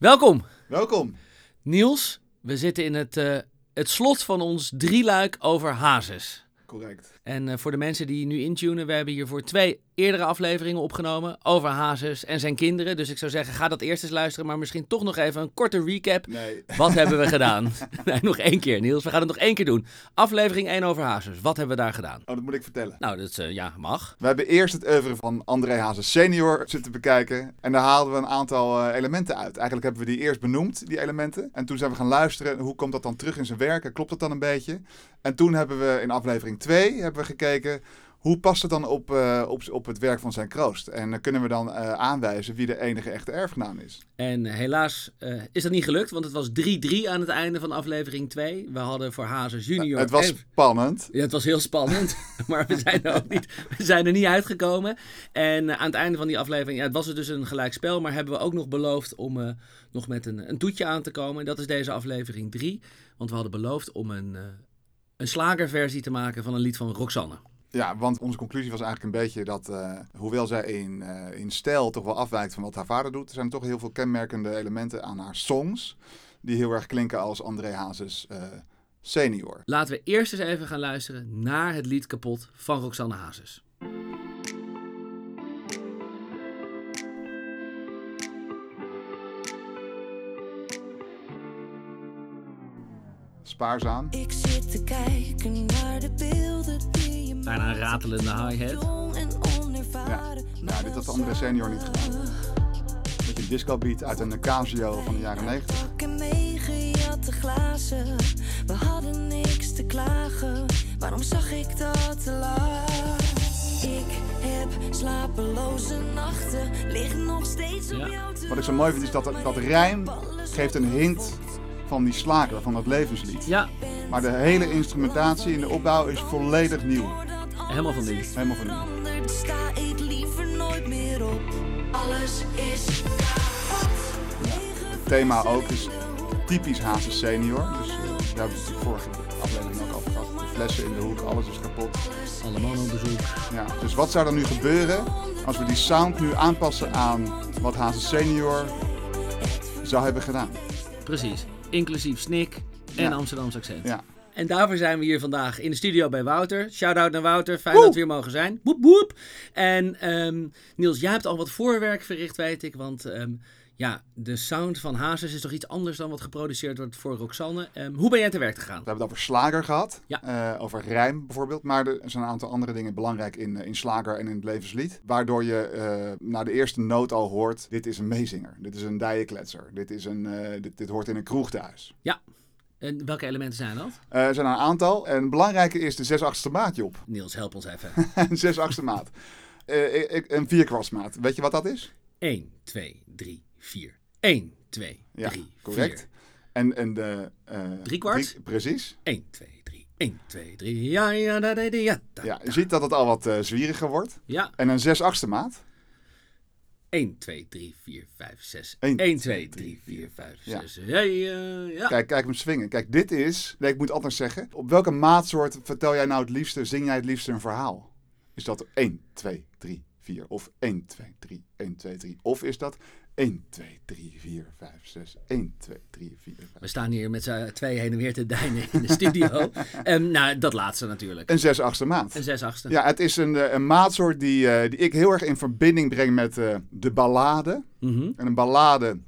Welkom, Welkom. Niels. We zitten in het, eh, het slot van ons drieluik over hazes. Correct. En eh, voor de mensen die nu intunen, we hebben hiervoor twee eerdere afleveringen opgenomen over hazes en zijn kinderen. Dus ik zou zeggen, ga dat eerst eens luisteren, maar misschien toch nog even een korte recap. Nee. Wat hebben we gedaan? Nee, nog één keer, Niels. We gaan het nog één keer doen. Aflevering 1 over hazes. Wat hebben we daar gedaan? Oh, dat moet ik vertellen. Nou, dat is, eh, ja, mag. We hebben eerst het oeuvre van André Hazes senior zitten bekijken. En daar haalden we een aantal eh, elementen uit. Eigenlijk hebben we die eerst benoemd, die elementen. En toen zijn we gaan luisteren, hoe komt dat dan terug in zijn werk? Klopt dat dan een beetje? En toen hebben we in aflevering 2 hebben we gekeken... Hoe past het dan op, eh, op, op het werk van zijn kroost? En dan kunnen we dan eh, aanwijzen wie de enige echte erfgenaam is. En eh, helaas eh, is dat niet gelukt, want het was 3-3 aan het einde van aflevering 2. We hadden voor Hazes junior... het was en- spannend. Ja, het was heel spannend, maar we zijn er ook niet, we zijn er niet uitgekomen. En eh, aan het einde van die aflevering, ja, het was het dus een gelijk spel, maar hebben we ook nog beloofd om eh, nog met een, een toetje aan te komen. En dat is deze aflevering 3, want we hadden beloofd om een, eh een slagerversie te maken van een lied van Roxanne. Ja, want onze conclusie was eigenlijk een beetje dat, eh, hoewel zij in, eh, in stijl toch wel afwijkt van wat haar vader doet, er zijn toch heel veel kenmerkende elementen aan haar songs, die heel erg klinken als André Hazes eh, senior. Laten we eerst eens even gaan luisteren naar het lied Kapot van Roxanne Hazes. Spaarzaam. Ik zit te kijken naar de beelden die Bijna een ratelende hi-hat. Ja, dit had André senior niet gedaan. Beetje disco beat uit een Casio van de jaren 90. Pakken meegejatte glazen. We hadden niks te klagen. Waarom zag ik dat te laat? Ik heb slapeloze nachten. Lig nog steeds op jou Wat ik zo mooi vind is dat dat rijm geeft een hint van die slager, van dat levenslied. Ja, Maar de hele instrumentatie in de opbouw is volledig nieuw. Helemaal van dit. Helemaal van. Sta ik liever nooit meer op. Alles is kapot. Het thema ook is typisch Hazes senior. Dus eh, daar hebben we natuurlijk vorige aflevering ook over gehad. De flessen in de hoek, alles is kapot. Alle mannen op bezoek. Ja, dus wat zou er nu gebeuren als we die sound nu aanpassen aan wat Hazes senior zou hebben gedaan? Precies. Inclusief Snik en Ja. Amsterdamse accent. Ja, En daarvoor zijn we hier vandaag in de studio bij Wouter. Shout-out naar Wouter. Fijn Woe! dat we hier mogen zijn. Woep woep. En ehm, Niels, jij hebt al wat voorwerk verricht, weet ik. Want ehm, ja, de sound van Hazes is toch iets anders dan wat geproduceerd wordt voor Roxanne. Ehm, hoe ben jij te werk gegaan? we hebben het over slager gehad, Ja. eh, over rijm bijvoorbeeld. Maar er zijn een aantal andere dingen belangrijk in, eh, in slager en in het levenslied. Waardoor je eh, na de eerste noot al hoort, dit is een meezinger. Dit is een dijenkletser. Dit, is een, dit, dit hoort in een kroeg thuis. Ja. En welke elementen zijn dat? Eh, er zijn een aantal. En het belangrijke is de 6 achtste maatje op. Niels, help ons even. Een 6 achtste maat. Eh, ik- een vierkwartsmaat. Weet je wat dat is? 1, 2, 3, 4. 1, 2, Ja, 3, correct. 4. En, en de... Driekwart? drie- precies. 1, 2, 3. 1, 2, 3. Ja, ja, da, da, da, ja. Ja, je ziet dat het al wat zwieriger wordt. Ja. En een 6 achtste maat. 1, 2, 3, 4, 5, 6. Eén, 1, 2, 3, 4, 5, Ja. 6. Ja, ja, ja. Kijk, kijk hem swingen. Kijk, dit is... Nee, ik moet anders zeggen. Op welke maatsoort vertel jij nou het liefste, zing jij het liefste een verhaal? Is dat 1, 2, 3, 4 of 1, 2, 3, 1, 2, 3? Of is dat 1, 2, 3, 4, 5, 6, 1, 2, 3, 4, 5? We staan hier met z'n twee heen en weer te deinen in de studio. Ehm, nou, dat laatste natuurlijk. Een 6 achtste maat. Een 6 achtste. Ja, het is een, eh, een maatsoort die, eh, die ik heel erg in verbinding breng met eh, de ballade. Mhm. En een ballade,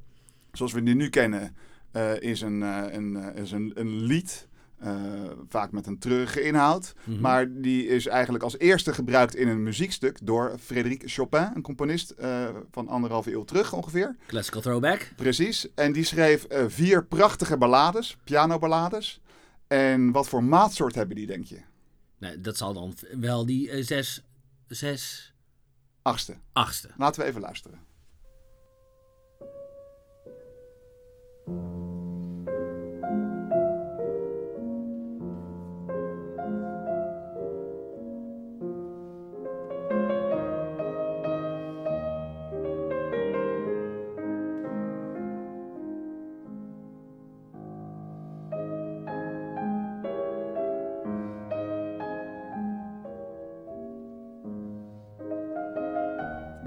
zoals we die nu kennen, eh, is, een, een, is een, een lied. Eh, vaak met een treurige inhoud. Mhm. Maar die is eigenlijk als eerste gebruikt in een muziekstuk door Frédéric Chopin, een componist eh, van anderhalve eeuw terug ongeveer. Classical throwback. Precies. En die schreef eh, vier prachtige ballades, pianoballades. En wat voor maatsoort hebben die, denk je? Nee, dat zal dan wel die 6, 6 Achtste. achtste. Laten we even luisteren.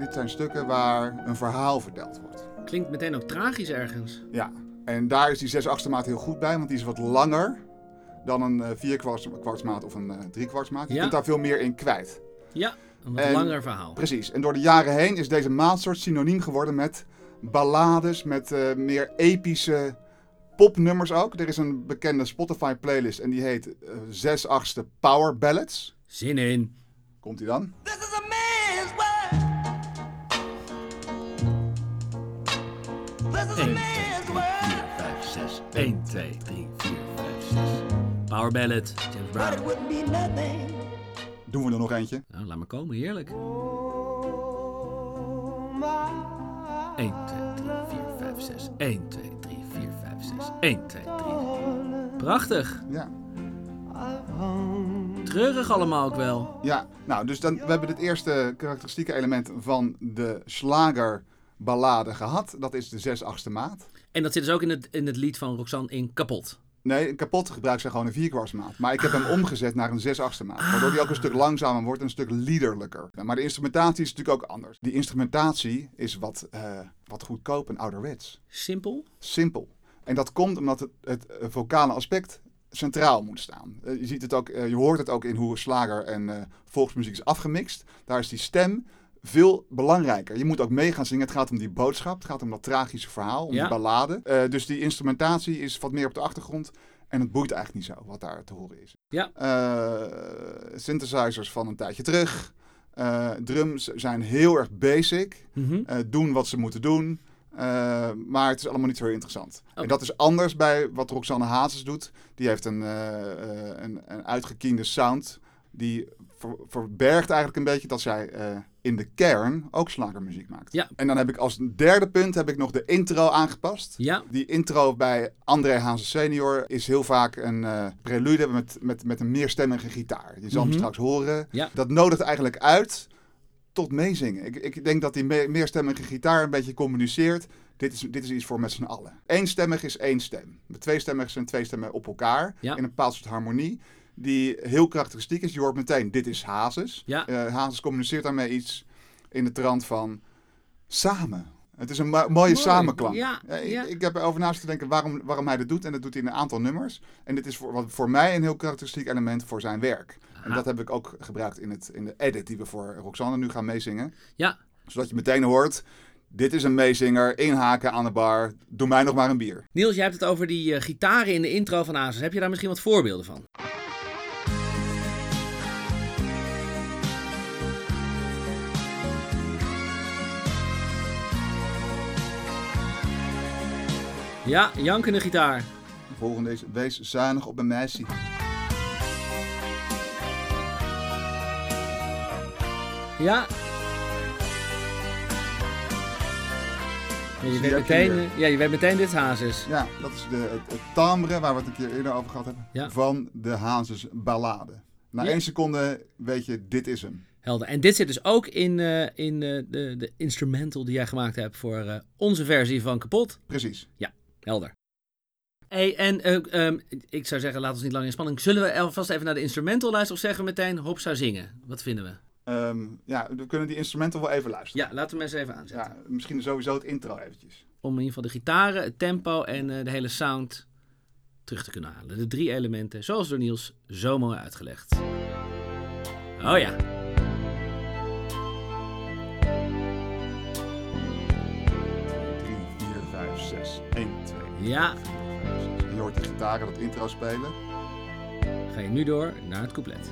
Dit zijn stukken waar een verhaal verteld wordt. Klinkt meteen ook tragisch ergens. Ja, en daar is die 6 achtste maat heel goed bij, want die is wat langer dan een eh 4 kwarts, kwartsmaat of een eh 3 kwartsmaat. Je Ja. kunt daar veel meer in kwijt. Ja, een wat En- langer verhaal. Precies. En door de jaren heen is deze maatsoort synoniem geworden met ballades, met eh, meer epische popnummers ook. Er is een bekende Spotify playlist en die heet eh 6 achtste Power Ballads. Zin in. Komt die dan? 1, 2, 3, man's 4, world. 5, 6. 1, 2, 3, 4, 5, 6. Power Ballad, James Brown. Doen we er nog eentje? Nou, laat maar komen, heerlijk. Oh, my. 1, 2, 3, 4, 5, 6. 1, 2, 3, 4, 5, 6. 1, 2, 3. Prachtig. Ja. Treurig allemaal ook wel. Ja, nou, dus dan, we hebben het eerste karakteristieke element van de slagerballade gehad. Dat is de 6 achtste maat. En dat zit dus ook in het, in het lied van Roxanne in Kapot. Nee, een kapot gebruikt zij gewoon een vierkwartsmaat. Maar ik heb hem omgezet naar een 6 achtste maat. Waardoor die ook een stuk langzamer wordt en een stuk liederlijker. Maar de instrumentatie is natuurlijk ook anders. Die instrumentatie is wat, eh, wat goedkoop en ouderwets. Simpel. Simpel. En dat komt omdat het, het eh, vocale aspect centraal moet staan. Eh, je, ziet het ook, je hoort het ook in hoe slager en volksmuziek is afgemixt. Daar is die stem veel belangrijker. Je moet ook mee gaan zingen. Het gaat om die boodschap. Het gaat om dat tragische verhaal, om Ja. die ballade. Eh, dus die instrumentatie is wat meer op de achtergrond. En het boeit eigenlijk niet zo wat daar te horen is. Ja. Eh, synthesizers van een tijdje terug. Eh, drums zijn heel erg basic. Mhm. Doen wat ze moeten doen. Maar het is allemaal niet zo heel interessant. En dat is anders bij wat Roxanne Hazes doet. Die heeft een, een, een uitgekiende sound. Die ver- verbergt eigenlijk een beetje dat zij eh, in de kern ook slagermuziek maakt. Ja. En dan heb ik als derde punt heb ik nog de intro aangepast. Ja. Die intro bij André Hazes senior is heel vaak een eh, prelude met, met, met een meerstemmige gitaar. Je zal Mhm. hem straks horen. Ja. Dat nodigt eigenlijk uit tot meezingen. Ik, ik denk dat die me- meerstemmige gitaar een beetje communiceert. Dit is, dit is iets voor met z'n allen. Eénstemmig is één stem. Met tweestemmig zijn twee stemmen op elkaar. Ja. In een bepaald soort harmonie. Die heel karakteristiek is. Je hoort meteen, dit is Hazes. Ja. Eh, Hazes communiceert daarmee iets in de trant van samen. Het is een mo- mooie samenklank. Ja, ik, ik heb erover naast te denken waarom, waarom hij dat doet. En dat doet hij in een aantal nummers. En dit is voor, wat voor mij een heel karakteristiek element voor zijn werk. En dat heb ik ook gebruikt in, het, in de edit die we voor Roxanne nu gaan meezingen. Ja. Zodat je meteen hoort, dit is een meezinger, inhaken aan de bar, doe mij nog maar een bier. Niels, jij hebt het over die eh, gitaren in de intro van Hazes. Heb je daar misschien wat voorbeelden van? Ja, jankende gitaar. De volgende is, wees zuinig op een meisje. Ja. Ja, je, weet meteen, ja, je weet meteen dit Hazes. Ja, dat is de, het, het timbre waar we het een keer eerder over gehad hebben. Ja. Van de Hazes ballade. Na Ja. één seconde weet je, dit is hem. Helder. En dit zit dus ook in, eh, in eh, de, de instrumental die jij gemaakt hebt voor eh, onze versie van Kapot. Precies. Helder. Hey, en eh, ehm, ik zou zeggen, laat ons niet lang in spanning. Zullen we alvast even naar de instrumental luisteren of zeggen we meteen hop zou zingen? Wat vinden we? Ehm, ja, we kunnen die instrumenten wel even luisteren. Ja, laten we hem eens even aanzetten. Ja, misschien sowieso het intro eventjes. Om in ieder geval de gitaren, het tempo en eh, de hele sound terug te kunnen halen. De drie elementen, zoals door Niels zo mooi uitgelegd. Oh ja. 3, 4, 5, 6, 1, 2. Ja, Je hoort de gitaren dat intro spelen. ga je nu door naar het couplet.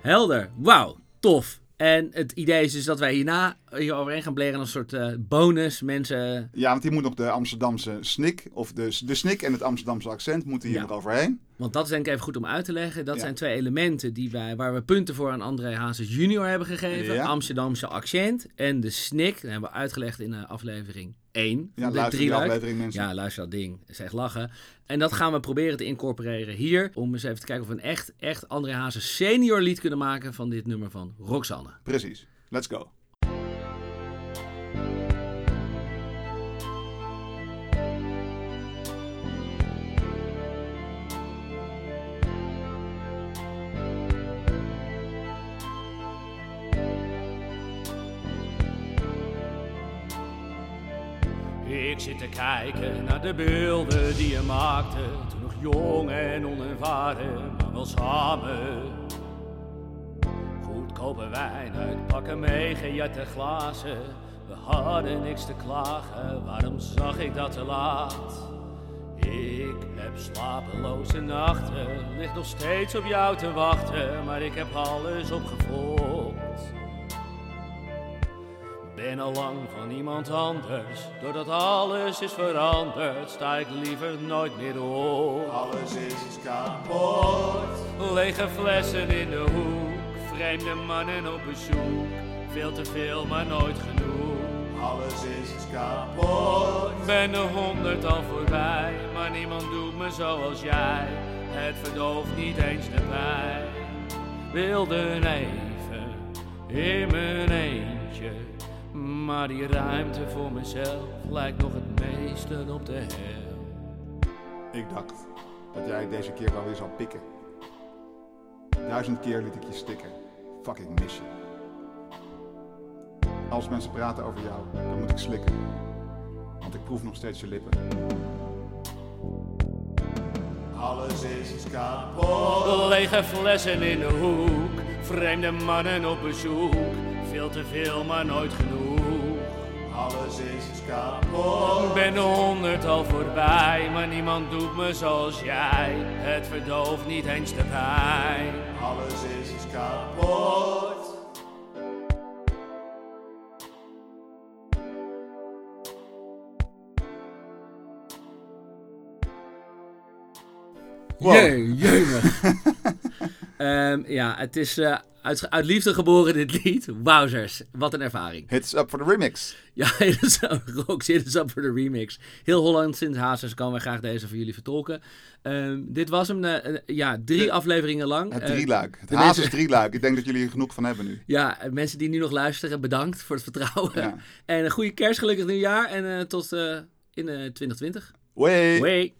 Helder. Wauw, tof. En het idee is dus dat wij hierna hier overheen gaan bleren als een soort eh, bonus. Mensen Ja, want hier moet nog de Amsterdamse snik, of de, de snik en het Amsterdamse accent moeten hier Ja. nog overheen. Want dat is denk ik even goed om uit te leggen. Dat Ja. zijn twee elementen die wij, waar we punten voor aan André Hazes junior hebben gegeven. Ja. Amsterdamse accent en de snik. Dat hebben we uitgelegd in eh, aflevering 1. Ja, luister die drieluik. aflevering mensen. Ja, luister dat ding. Dat is echt lachen. En dat gaan we proberen te incorporeren hier. Om eens even te kijken of we een echt, echt André Hazes senior lied kunnen maken van dit nummer van Roxanne. Precies. Let's go. Te kijken naar de beelden die je maakte. Toen nog jong en onervaren, maar wel samen. Goedkope wijn uitpakken, meegejette glazen. We hadden niks te klagen, waarom zag ik dat te laat? Ik heb slapeloze nachten, lig nog steeds op jou te wachten, maar ik heb alles opgevolgd. Ben al lang van iemand anders, doordat alles is veranderd, sta ik liever nooit meer op. Alles is kapot. Lege flessen in de hoek, vreemde mannen op bezoek, veel te veel maar nooit genoeg. Alles is kapot. Ben de honderd al voorbij, maar niemand doet me zoals jij. Het verdooft niet eens de pijn. Wilde even in mijn eentje, maar die ruimte voor mezelf lijkt nog het meeste op de hel. Ik dacht dat jij deze keer wel weer zou pikken. Duizend keer liet ik je stikken. Fucking mis je. Als mensen praten over jou, dan moet ik slikken. Want ik proef nog steeds je lippen. Alles is kapot. Lege flessen in de hoek, vreemde mannen op bezoek. Veel te veel, maar nooit genoeg. Alles is kapot. Ben de honderd al voorbij, maar niemand doet me zoals jij. Het verdooft niet eens de pijn. Alles is kapot. Wow. Jee. Ehm, ja, het is eh, uit, uit liefde geboren dit lied. Wowzers, wat een ervaring. Hits up for the remix. Ja, Rox, dit is up voor de remix. Heel Holland sinds Hazes kan wij graag deze voor jullie vertolken. Ehm, dit was hem, eh, eh, ja, drie De- afleveringen lang. Het Eh, drieluik. Het Hazes mensen- drieluik. Ik denk dat jullie er genoeg van hebben nu. ja, mensen die nu nog luisteren, bedankt voor het vertrouwen. Ja. En een goede kerst, gelukkig nieuwjaar. En tot in eh, 2020. Way. Way.